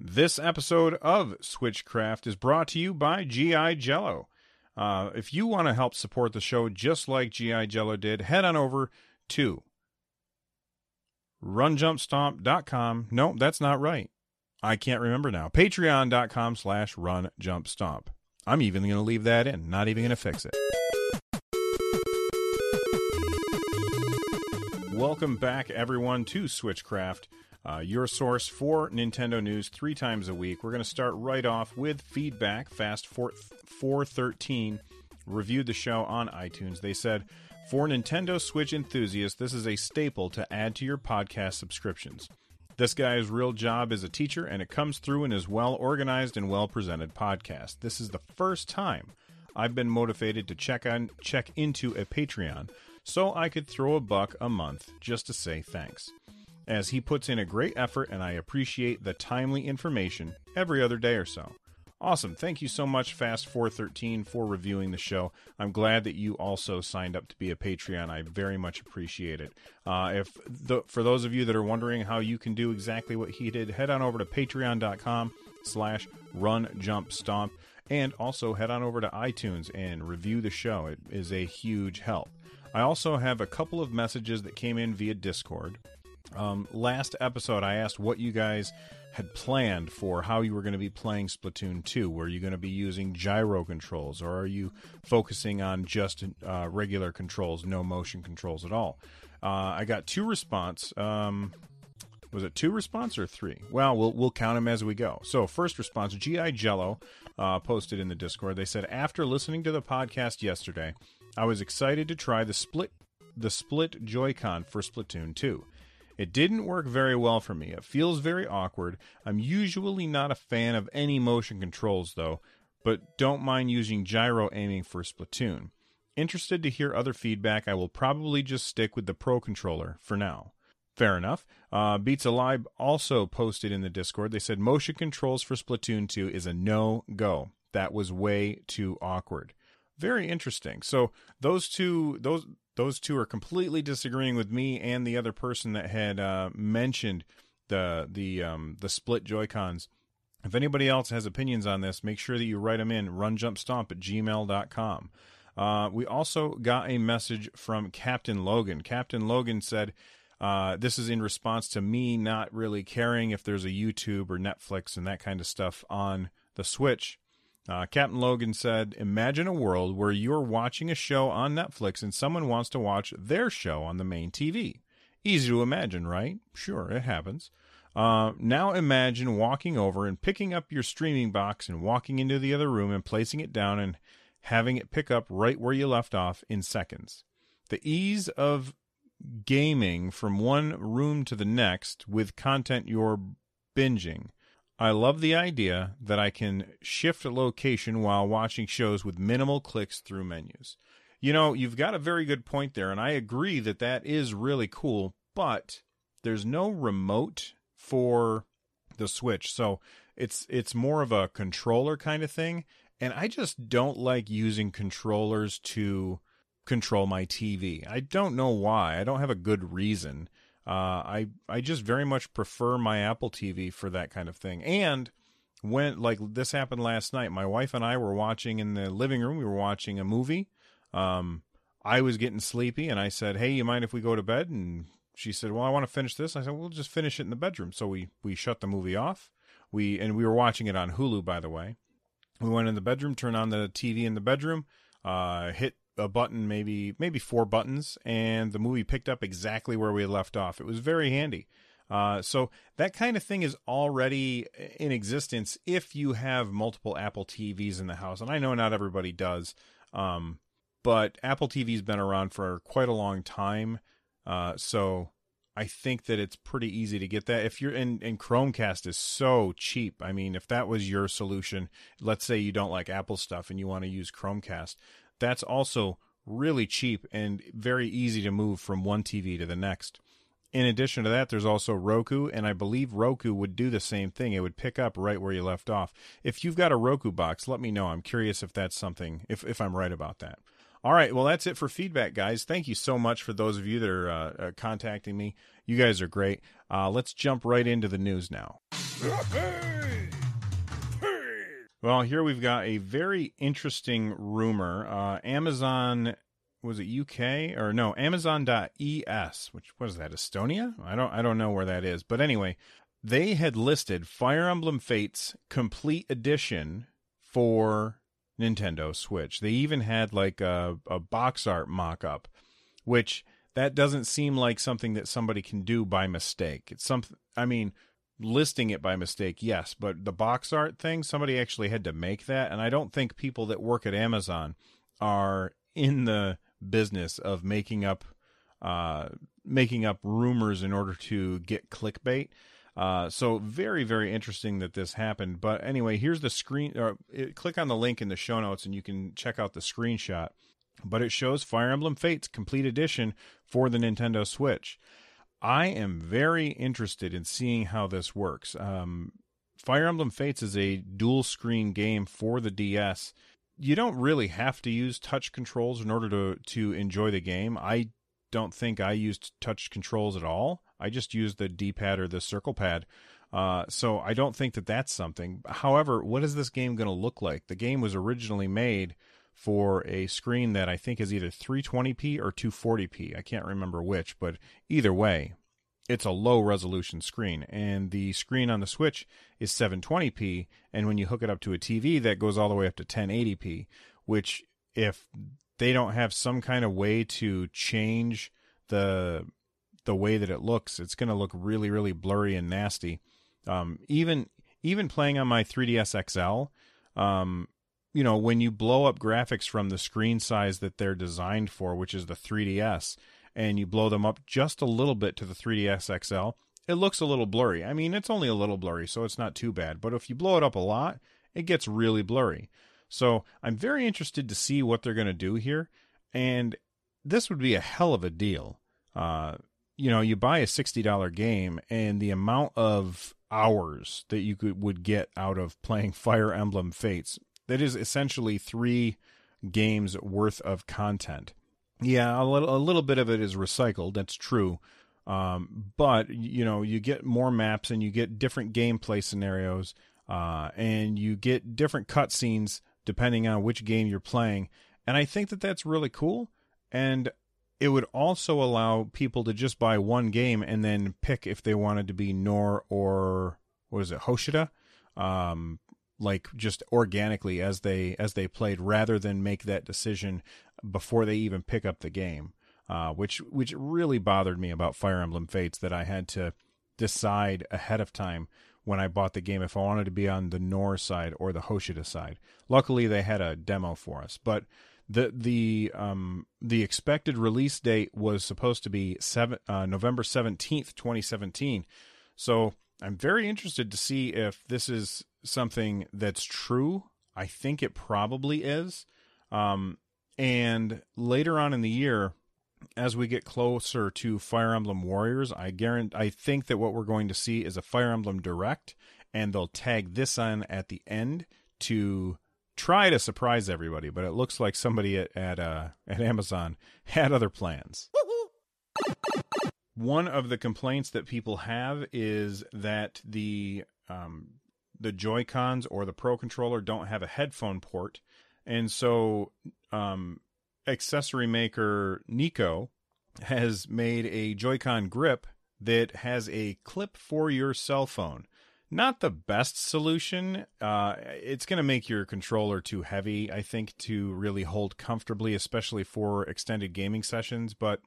This episode of Switchcraft is brought to you by GI Jello. Uh, if you want to help support the show just like GI Jello did, head on over to runjumpstomp.com. No, that's not right. I can't remember now. Patreon.com slash runjumpstomp. I'm even going to leave that in, not even going to fix it. Welcome back, everyone, to Switchcraft, uh, your source for Nintendo news three times a week. We're going to start right off with feedback. Fast 4, 413 reviewed the show on iTunes. They said, For Nintendo Switch enthusiasts, this is a staple to add to your podcast subscriptions. This guy's real job is a teacher, and it comes through in his well organized and well presented podcast. This is the first time I've been motivated to check on check into a Patreon, so I could throw a buck a month just to say thanks. As he puts in a great effort, and I appreciate the timely information every other day or so. Awesome. Thank you so much, Fast413, for reviewing the show. I'm glad that you also signed up to be a Patreon. I very much appreciate it. Uh, if the, For those of you that are wondering how you can do exactly what he did, head on over to patreon.com slash run jump stomp and also head on over to iTunes and review the show. It is a huge help. I also have a couple of messages that came in via Discord. Um, last episode, I asked what you guys had planned for how you were going to be playing Splatoon 2. Were you going to be using gyro controls, or are you focusing on just uh, regular controls, no motion controls at all? Uh, I got two response. Um, was it two response or three? Well, we'll we'll count them as we go. So first response, GI Jello uh, posted in the Discord. They said after listening to the podcast yesterday, I was excited to try the split the split Joy-Con for Splatoon 2. It didn't work very well for me. It feels very awkward. I'm usually not a fan of any motion controls, though, but don't mind using gyro aiming for Splatoon. Interested to hear other feedback, I will probably just stick with the Pro controller for now. Fair enough. Uh, Beats Alive also posted in the Discord. They said motion controls for Splatoon 2 is a no go. That was way too awkward. Very interesting. So those two, those those two are completely disagreeing with me and the other person that had uh, mentioned the the um, the split Joy Cons. If anybody else has opinions on this, make sure that you write them in runjumpstomp at gmail.com. Uh, we also got a message from Captain Logan. Captain Logan said, uh, This is in response to me not really caring if there's a YouTube or Netflix and that kind of stuff on the Switch. Uh, Captain Logan said, Imagine a world where you're watching a show on Netflix and someone wants to watch their show on the main TV. Easy to imagine, right? Sure, it happens. Uh, now imagine walking over and picking up your streaming box and walking into the other room and placing it down and having it pick up right where you left off in seconds. The ease of gaming from one room to the next with content you're binging I love the idea that I can shift a location while watching shows with minimal clicks through menus. You know, you've got a very good point there, and I agree that that is really cool, but there's no remote for the Switch. So it's it's more of a controller kind of thing, and I just don't like using controllers to control my TV. I don't know why. I don't have a good reason. Uh, I I just very much prefer my Apple TV for that kind of thing. And when like this happened last night, my wife and I were watching in the living room. We were watching a movie. Um, I was getting sleepy, and I said, "Hey, you mind if we go to bed?" And she said, "Well, I want to finish this." I said, "We'll just finish it in the bedroom." So we we shut the movie off. We and we were watching it on Hulu, by the way. We went in the bedroom, turned on the TV in the bedroom, uh, hit a button, maybe maybe four buttons, and the movie picked up exactly where we left off. It was very handy. Uh, so that kind of thing is already in existence if you have multiple Apple TVs in the house, and I know not everybody does, um, but Apple TV's been around for quite a long time, uh, so I think that it's pretty easy to get that. If you're in, and Chromecast is so cheap. I mean, if that was your solution, let's say you don't like Apple stuff and you want to use Chromecast, that's also really cheap and very easy to move from one TV to the next. In addition to that, there's also Roku, and I believe Roku would do the same thing. It would pick up right where you left off. If you've got a Roku box, let me know. I'm curious if that's something, if, if I'm right about that. All right. Well, that's it for feedback, guys. Thank you so much for those of you that are uh, uh, contacting me. You guys are great. Uh, let's jump right into the news now. Well, here we've got a very interesting rumor. Uh, Amazon was it UK or no Amazon.es, which was that Estonia? I don't I don't know where that is, but anyway, they had listed Fire Emblem Fates Complete Edition for Nintendo Switch. They even had like a, a box art mock up, which that doesn't seem like something that somebody can do by mistake. It's something, I mean, listing it by mistake, yes, but the box art thing, somebody actually had to make that. And I don't think people that work at Amazon are in the business of making up, uh, making up rumors in order to get clickbait. Uh, so very, very interesting that this happened. But anyway, here's the screen. Or it, click on the link in the show notes, and you can check out the screenshot. But it shows Fire Emblem Fates Complete Edition for the Nintendo Switch. I am very interested in seeing how this works. Um, Fire Emblem Fates is a dual screen game for the DS. You don't really have to use touch controls in order to to enjoy the game. I don't think I used touch controls at all. I just used the D pad or the circle pad. Uh, so I don't think that that's something. However, what is this game going to look like? The game was originally made for a screen that I think is either 320p or 240p. I can't remember which, but either way, it's a low resolution screen. And the screen on the Switch is 720p. And when you hook it up to a TV, that goes all the way up to 1080p, which if they don't have some kind of way to change the the way that it looks, it's going to look really, really blurry and nasty. Um, even even playing on my 3ds XL, um, you know, when you blow up graphics from the screen size that they're designed for, which is the 3DS, and you blow them up just a little bit to the 3DS XL, it looks a little blurry. I mean, it's only a little blurry, so it's not too bad. But if you blow it up a lot, it gets really blurry. So I'm very interested to see what they're going to do here. And this would be a hell of a deal. Uh, you know, you buy a $60 game and the amount of hours that you could would get out of playing Fire Emblem Fates, that is essentially three games worth of content. Yeah, a little, a little bit of it is recycled. That's true. Um, but you know, you get more maps and you get different gameplay scenarios, uh, and you get different cutscenes depending on which game you're playing. And I think that that's really cool. And it would also allow people to just buy one game and then pick if they wanted to be Nohr or what is it, Hoshida, um, like just organically as they as they played, rather than make that decision before they even pick up the game. Uh, which which really bothered me about Fire Emblem Fates that I had to decide ahead of time when I bought the game if I wanted to be on the Nohr side or the Hoshida side. Luckily, they had a demo for us, but the the um the expected release date was supposed to be seven uh, November seventeenth, twenty seventeen. So I'm very interested to see if this is something that's true. I think it probably is. Um, and later on in the year, as we get closer to Fire Emblem Warriors, I guarantee I think that what we're going to see is a Fire Emblem Direct, and they'll tag this on at the end to try to surprise everybody, but it looks like somebody at at, uh, at Amazon had other plans. One of the complaints that people have is that the um, the Joy Cons or the Pro controller don't have a headphone port, and so um, accessory maker Nyko has made a Joy-Con grip that has a clip for your cell phone not the best solution. Uh, it's going to make your controller too heavy, I think, to really hold comfortably, especially for extended gaming sessions. But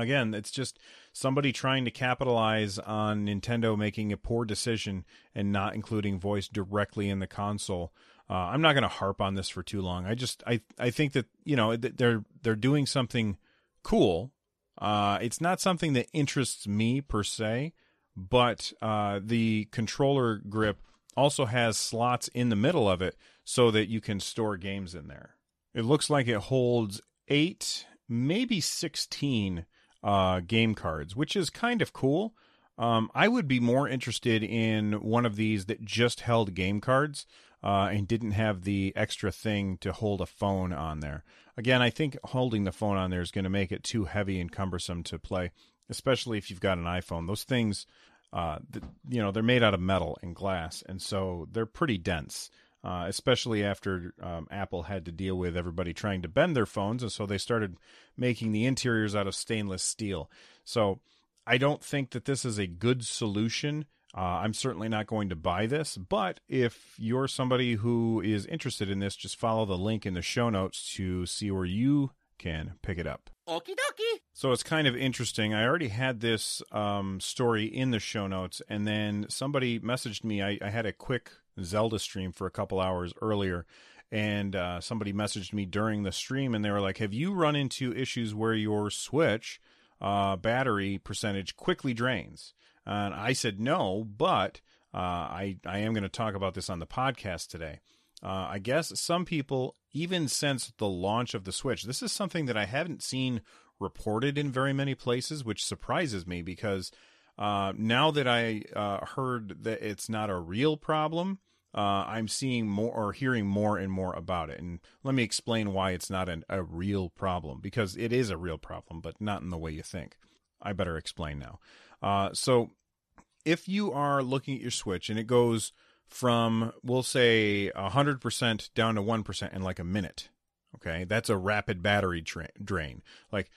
again, it's just somebody trying to capitalize on Nintendo making a poor decision and not including voice directly in the console. Uh, I'm not going to harp on this for too long. I just I I think that you know they're they're doing something cool Uh, it's not something that interests me per se, but uh, the controller grip also has slots in the middle of it so that you can store games in there. It looks like it holds eight, maybe 16 uh, game cards, which is kind of cool. Um, I would be more interested in one of these that just held game cards uh, and didn't have the extra thing to hold a phone on there. Again, I think holding the phone on there is going to make it too heavy and cumbersome to play, especially if you've got an iPhone. Those things, uh, you know, they're made out of metal and glass, and so they're pretty dense. Uh, especially after um, Apple had to deal with everybody trying to bend their phones, and so they started making the interiors out of stainless steel. So I don't think that this is a good solution uh, I'm certainly not going to buy this, but if you're somebody who is interested in this, just follow the link in the show notes to see where you can pick it up. Okie dokie. So it's kind of interesting. I already had this um, story in the show notes, and then somebody messaged me. I, I had a quick Zelda stream for a couple hours earlier, and uh, somebody messaged me during the stream, and they were like, "Have you run into issues where your Switch uh, battery percentage quickly drains?" And I said no, but uh, I I am going to talk about this on the podcast today. Uh, I guess some people, even since the launch of the Switch, this is something that I haven't seen reported in very many places, which surprises me because uh, now that I uh, heard that it's not a real problem, uh, I'm seeing more or hearing more and more about it. And let me explain why it's not an, a real problem because it is a real problem, but not in the way you think. I better explain now. Uh, so if you are looking at your Switch and it goes from, we'll say, 100% down to 1% in like a minute, okay, that's a rapid battery tra- drain. Like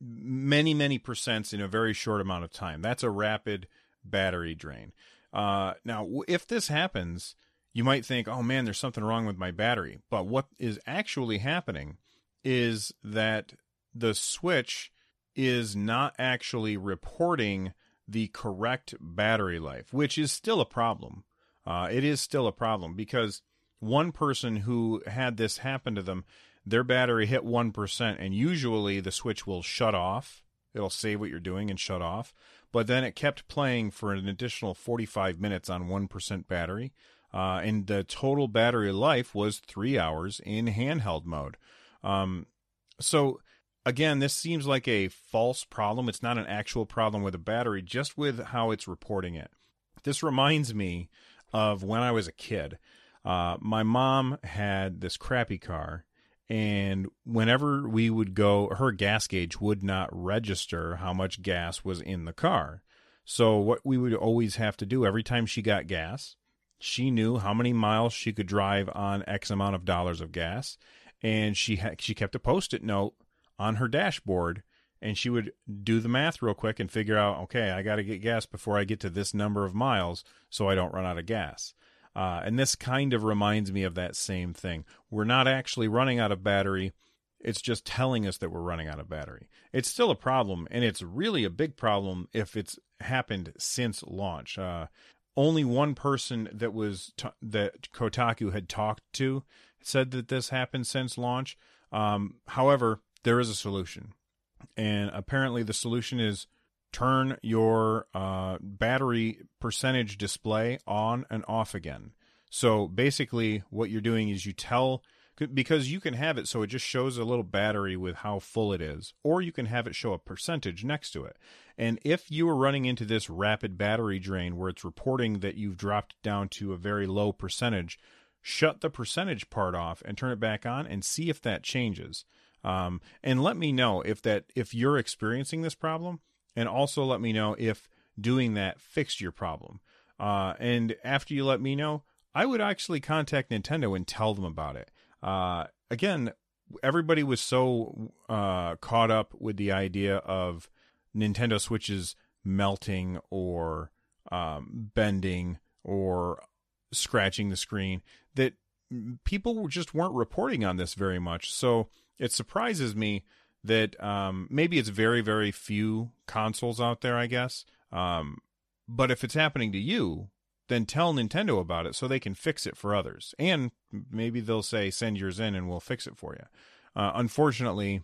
many, many percents in a very short amount of time. That's a rapid battery drain. Uh, now, if this happens, you might think, oh man, there's something wrong with my battery. But what is actually happening is that the Switch is not actually reporting the correct battery life, which is still a problem. Uh, it is still a problem because one person who had this happen to them, their battery hit 1%, and usually the switch will shut off. It'll save what you're doing and shut off. But then it kept playing for an additional 45 minutes on 1% battery. Uh, and the total battery life was three hours in handheld mode. Um, so again, this seems like a false problem. It's not an actual problem with a battery, just with how it's reporting it. This reminds me of when I was a kid. Uh, my mom had this crappy car, and whenever we would go, her gas gauge would not register how much gas was in the car. So, what we would always have to do every time she got gas, she knew how many miles she could drive on X amount of dollars of gas, and she ha- she kept a post-it note on her dashboard and she would do the math real quick and figure out, okay, I got to get gas before I get to this number of miles so I don't run out of gas. Uh, and this kind of reminds me of that same thing. We're not actually running out of battery. It's just telling us that we're running out of battery. It's still a problem, and it's really a big problem if it's happened since launch. Uh, only one person that was t- that Kotaku had talked to said that this happened since launch. Um, however, there is a solution. And apparently, the solution is turn your uh, battery percentage display on and off again. So basically, what you're doing is you tell because you can have it so it just shows a little battery with how full it is, or you can have it show a percentage next to it. And if you are running into this rapid battery drain where it's reporting that you've dropped down to a very low percentage, shut the percentage part off and turn it back on and see if that changes. Um, and let me know if that if you're experiencing this problem, and also let me know if doing that fixed your problem. Uh, and after you let me know, I would actually contact Nintendo and tell them about it. Uh, again, everybody was so uh, caught up with the idea of Nintendo Switches melting or um, bending or scratching the screen that people just weren't reporting on this very much. So it surprises me that um, maybe it's very very few consoles out there i guess um, but if it's happening to you then tell nintendo about it so they can fix it for others and maybe they'll say send yours in and we'll fix it for you uh, unfortunately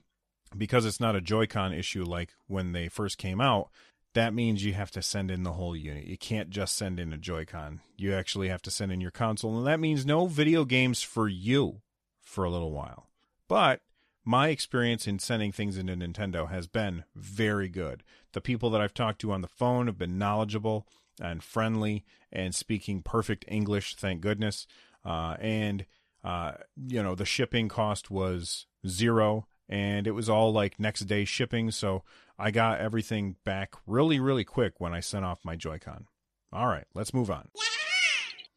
because it's not a Joy-Con issue like when they first came out, that means you have to send in the whole unit. You can't just send in a Joy-Con. You actually have to send in your console, and that means no video games for you for a little while. But my experience in sending things into Nintendo has been very good. The people that I've talked to on the phone have been knowledgeable and friendly and speaking perfect English, thank goodness. Uh, and, uh, you know, the shipping cost was zero and it was all like next day shipping. So I got everything back really, really quick when I sent off my Joy-Con. All right, let's move on.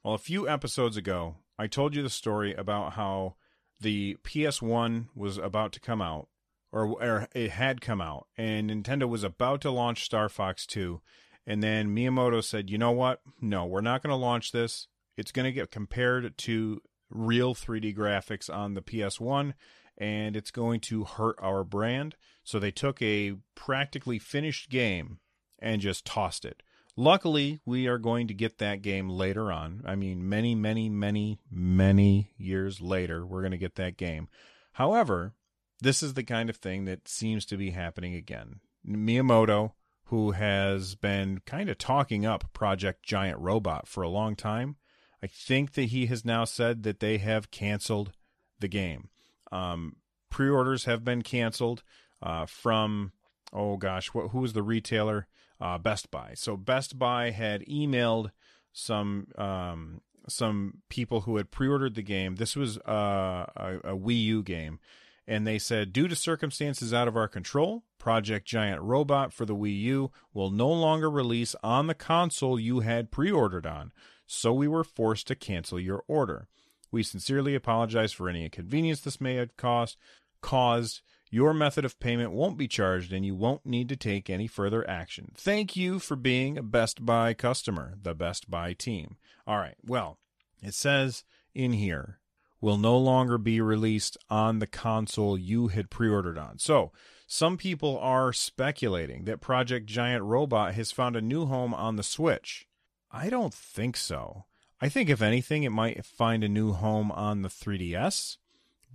Well, a few episodes ago, I told you the story about how the PS1 was about to come out, or, or it had come out, and Nintendo was about to launch Star Fox 2. And then Miyamoto said, you know what? No, we're not going to launch this. It's going to get compared to real 3D graphics on the PS1, and it's going to hurt our brand. So they took a practically finished game and just tossed it. Luckily, we are going to get that game later on. I mean, many, many, many, many years later, we're going to get that game. However, this is the kind of thing that seems to be happening again. Miyamoto, who has been kind of talking up Project Giant Robot for a long time, I think that he has now said that they have canceled the game. Um, Pre orders have been canceled uh, from, oh gosh, what, who was the retailer? Uh, Best Buy. So Best Buy had emailed some um, some people who had pre-ordered the game. This was uh, a, a Wii U game, and they said, due to circumstances out of our control, Project Giant Robot for the Wii U will no longer release on the console you had pre-ordered on. So we were forced to cancel your order. We sincerely apologize for any inconvenience this may have caused. Caused your method of payment won't be charged and you won't need to take any further action. Thank you for being a Best Buy customer, the Best Buy team. All right, well, it says in here will no longer be released on the console you had pre ordered on. So, some people are speculating that Project Giant Robot has found a new home on the Switch. I don't think so. I think, if anything, it might find a new home on the 3DS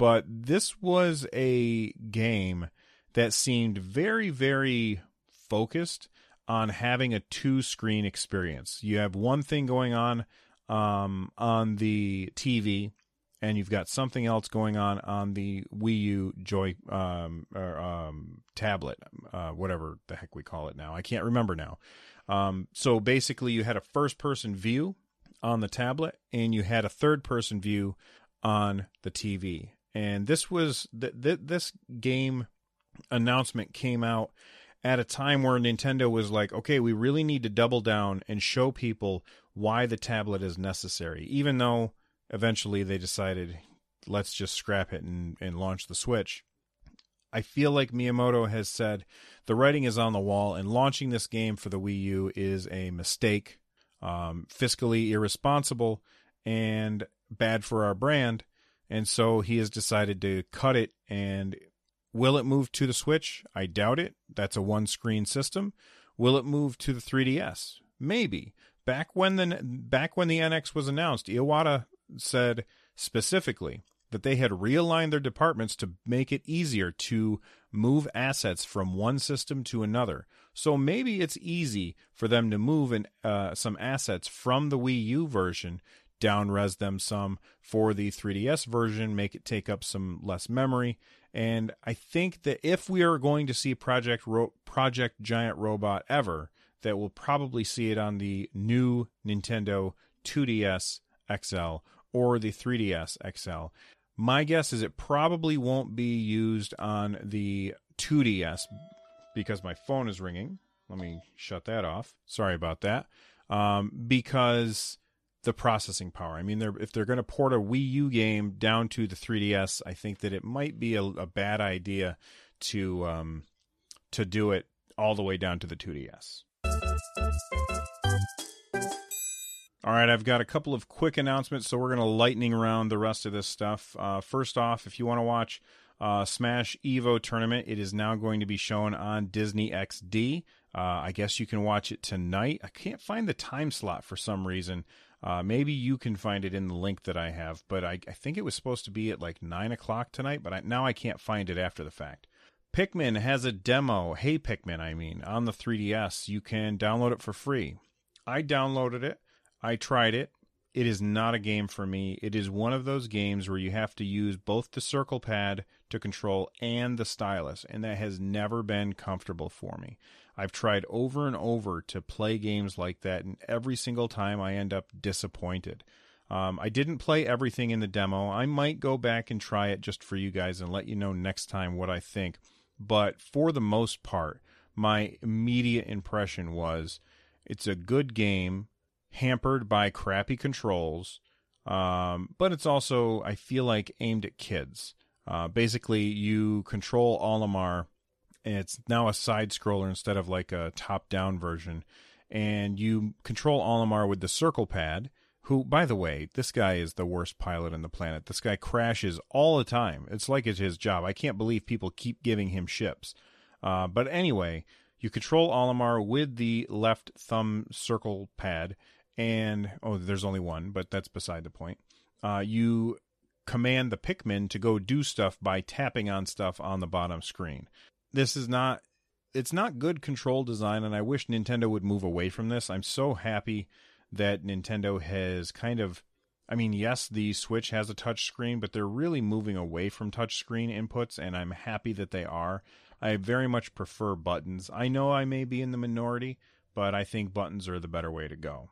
but this was a game that seemed very, very focused on having a two screen experience. You have one thing going on um, on the TV, and you've got something else going on on the Wii U Joy um, or um, tablet, uh, whatever the heck we call it now. I can't remember now. Um, so basically, you had a first person view on the tablet, and you had a third person view on the TV and this was th- th- this game announcement came out at a time where Nintendo was like, okay, we really need to double down and show people why the tablet is necessary, even though eventually they decided let's just scrap it and, and launch the Switch. I feel like Miyamoto has said the writing is on the wall, and launching this game for the Wii U is a mistake, um, fiscally irresponsible, and bad for our brand. And so he has decided to cut it and will it move to the Switch? I doubt it. That's a one screen system. Will it move to the 3DS? Maybe. Back when the back when the NX was announced, Iwata said specifically that they had realigned their departments to make it easier to move assets from one system to another. So maybe it's easy for them to move in, uh, some assets from the Wii U version down res them some for the 3DS version, make it take up some less memory. And I think that if we are going to see Project Ro- Project Giant Robot ever, that we'll probably see it on the new Nintendo 2DS XL or the 3DS XL. My guess is it probably won't be used on the 2DS because my phone is ringing. Let me shut that off. Sorry about that. Um, because the processing power. I mean, they're, if they're going to port a Wii U game down to the 3DS, I think that it might be a, a bad idea to um, to do it all the way down to the 2DS. All right, I've got a couple of quick announcements, so we're going to lightning around the rest of this stuff. Uh, first off, if you want to watch uh, Smash Evo tournament, it is now going to be shown on Disney XD. Uh, I guess you can watch it tonight. I can't find the time slot for some reason. Uh, maybe you can find it in the link that I have, but I, I think it was supposed to be at like nine o'clock tonight, but I, now I can't find it after the fact. Pikmin has a demo. Hey Pikmin, I mean, on the 3DS. You can download it for free. I downloaded it. I tried it. It is not a game for me. It is one of those games where you have to use both the circle pad to control and the stylus, and that has never been comfortable for me. I've tried over and over to play games like that, and every single time I end up disappointed. Um, I didn't play everything in the demo. I might go back and try it just for you guys and let you know next time what I think. But for the most part, my immediate impression was it's a good game hampered by crappy controls, um, but it's also, I feel like, aimed at kids. Uh, basically, you control Olimar, and it's now a side scroller instead of like a top down version. And you control Olimar with the circle pad, who, by the way, this guy is the worst pilot on the planet. This guy crashes all the time. It's like it's his job. I can't believe people keep giving him ships. Uh, but anyway, you control Olimar with the left thumb circle pad, and oh, there's only one, but that's beside the point. Uh, you command the Pikmin to go do stuff by tapping on stuff on the bottom screen. This is not it's not good control design and I wish Nintendo would move away from this. I'm so happy that Nintendo has kind of I mean, yes, the Switch has a touch screen, but they're really moving away from touch screen inputs and I'm happy that they are. I very much prefer buttons. I know I may be in the minority, but I think buttons are the better way to go.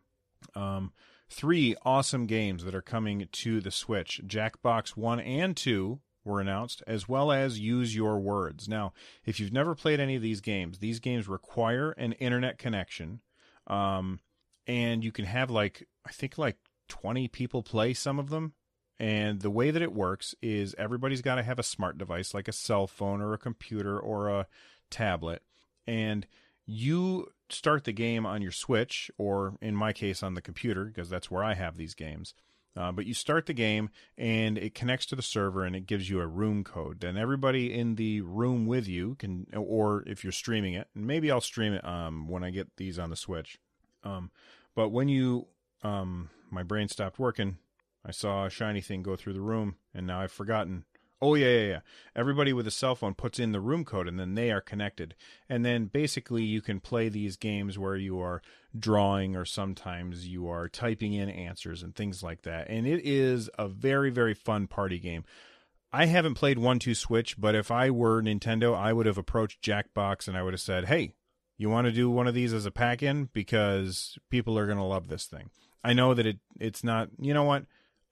Um, three awesome games that are coming to the Switch Jackbox 1 and 2 were announced, as well as Use Your Words. Now, if you've never played any of these games, these games require an internet connection. Um, and you can have like, I think like 20 people play some of them. And the way that it works is everybody's got to have a smart device like a cell phone or a computer or a tablet. And you start the game on your Switch, or in my case, on the computer, because that's where I have these games. Uh, but you start the game and it connects to the server and it gives you a room code. Then everybody in the room with you can, or if you're streaming it, and maybe I'll stream it um, when I get these on the Switch. Um, but when you, um, my brain stopped working, I saw a shiny thing go through the room and now I've forgotten Oh yeah, yeah, yeah. Everybody with a cell phone puts in the room code and then they are connected. And then basically you can play these games where you are drawing or sometimes you are typing in answers and things like that. And it is a very very fun party game. I haven't played 1-2 Switch, but if I were Nintendo, I would have approached Jackbox and I would have said, "Hey, you want to do one of these as a pack-in because people are going to love this thing." I know that it it's not, you know what?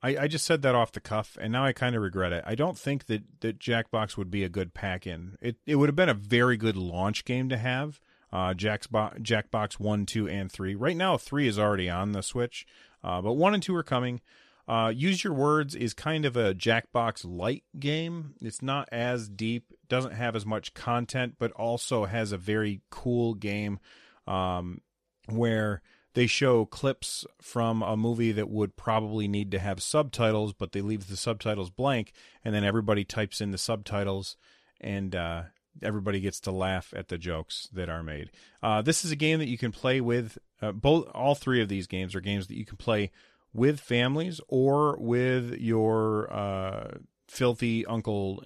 I, I just said that off the cuff, and now I kind of regret it. I don't think that, that Jackbox would be a good pack in. It it would have been a very good launch game to have. Uh, Jackbox, Jackbox 1, 2, and 3. Right now, 3 is already on the Switch, uh, but 1 and 2 are coming. Uh, Use Your Words is kind of a Jackbox light game. It's not as deep, doesn't have as much content, but also has a very cool game um, where they show clips from a movie that would probably need to have subtitles, but they leave the subtitles blank, and then everybody types in the subtitles, and uh, everybody gets to laugh at the jokes that are made. Uh, this is a game that you can play with uh, both. All three of these games are games that you can play with families or with your uh, filthy uncle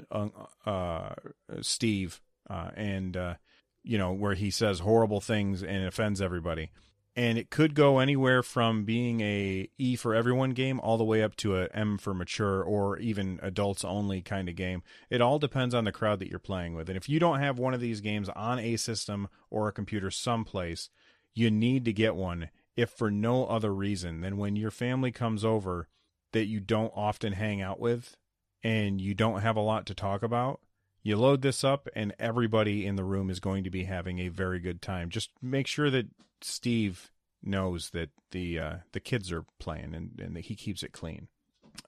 uh, Steve, uh, and you know where he says horrible things and offends everybody and it could go anywhere from being a E for everyone game all the way up to a M for mature or even adults only kind of game. It all depends on the crowd that you're playing with. And if you don't have one of these games on a system or a computer someplace, you need to get one if for no other reason than when your family comes over that you don't often hang out with and you don't have a lot to talk about. You load this up, and everybody in the room is going to be having a very good time. Just make sure that Steve knows that the uh, the kids are playing and, and that he keeps it clean.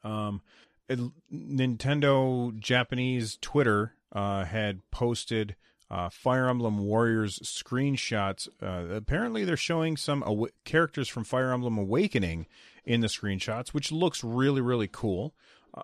Um, it, Nintendo Japanese Twitter uh, had posted uh, Fire Emblem Warriors screenshots. Uh, apparently, they're showing some aw- characters from Fire Emblem Awakening in the screenshots, which looks really really cool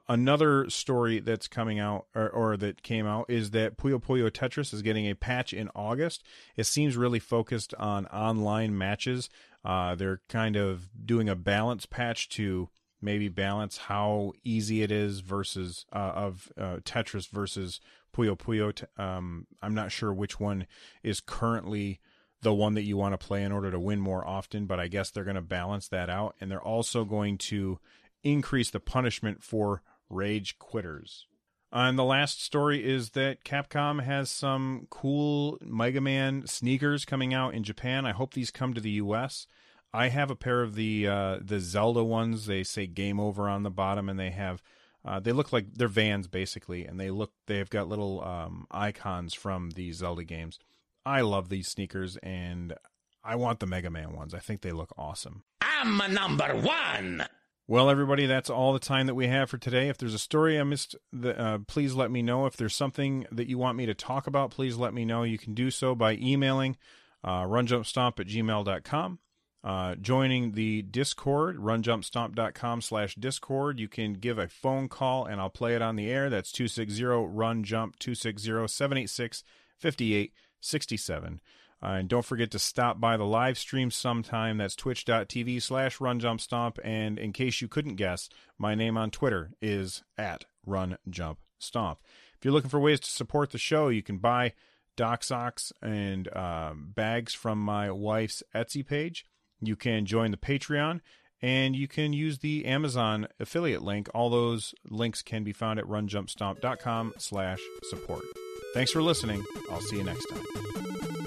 another story that's coming out or, or, that came out is that Puyo Puyo Tetris is getting a patch in August. It seems really focused on online matches. Uh, they're kind of doing a balance patch to maybe balance how easy it is versus uh, of uh, Tetris versus Puyo Puyo. Um, I'm not sure which one is currently the one that you want to play in order to win more often, but I guess they're going to balance that out. And they're also going to increase the punishment for rage quitters. And the last story is that Capcom has some cool Mega Man sneakers coming out in Japan. I hope these come to the US. I have a pair of the uh, the Zelda ones. They say "Game Over" on the bottom, and they have uh, they look like they're Vans basically, and they look they've got little um, icons from the Zelda games. I love these sneakers, and I want the Mega Man ones. I think they look awesome. I'm a number one. Well, everybody, that's all the time that we have for today. If there's a story I missed, the, uh, please let me know. If there's something that you want me to talk about, please let me know. You can do so by emailing uh, runjumpstomp at gmail.com. Uh, joining the Discord, runjumpstomp.com slash Discord. You can give a phone call and I'll play it on the air. That's 260 run jump 260 786 5867. Uh, and don't forget to stop by the live stream sometime. That's twitch.tv slash runjumpstomp. And in case you couldn't guess, my name on Twitter is at runjumpstomp. If you're looking for ways to support the show, you can buy dock socks and uh, bags from my wife's Etsy page. You can join the Patreon and you can use the Amazon affiliate link. All those links can be found at runjumpstomp.com slash support. Thanks for listening. I'll see you next time.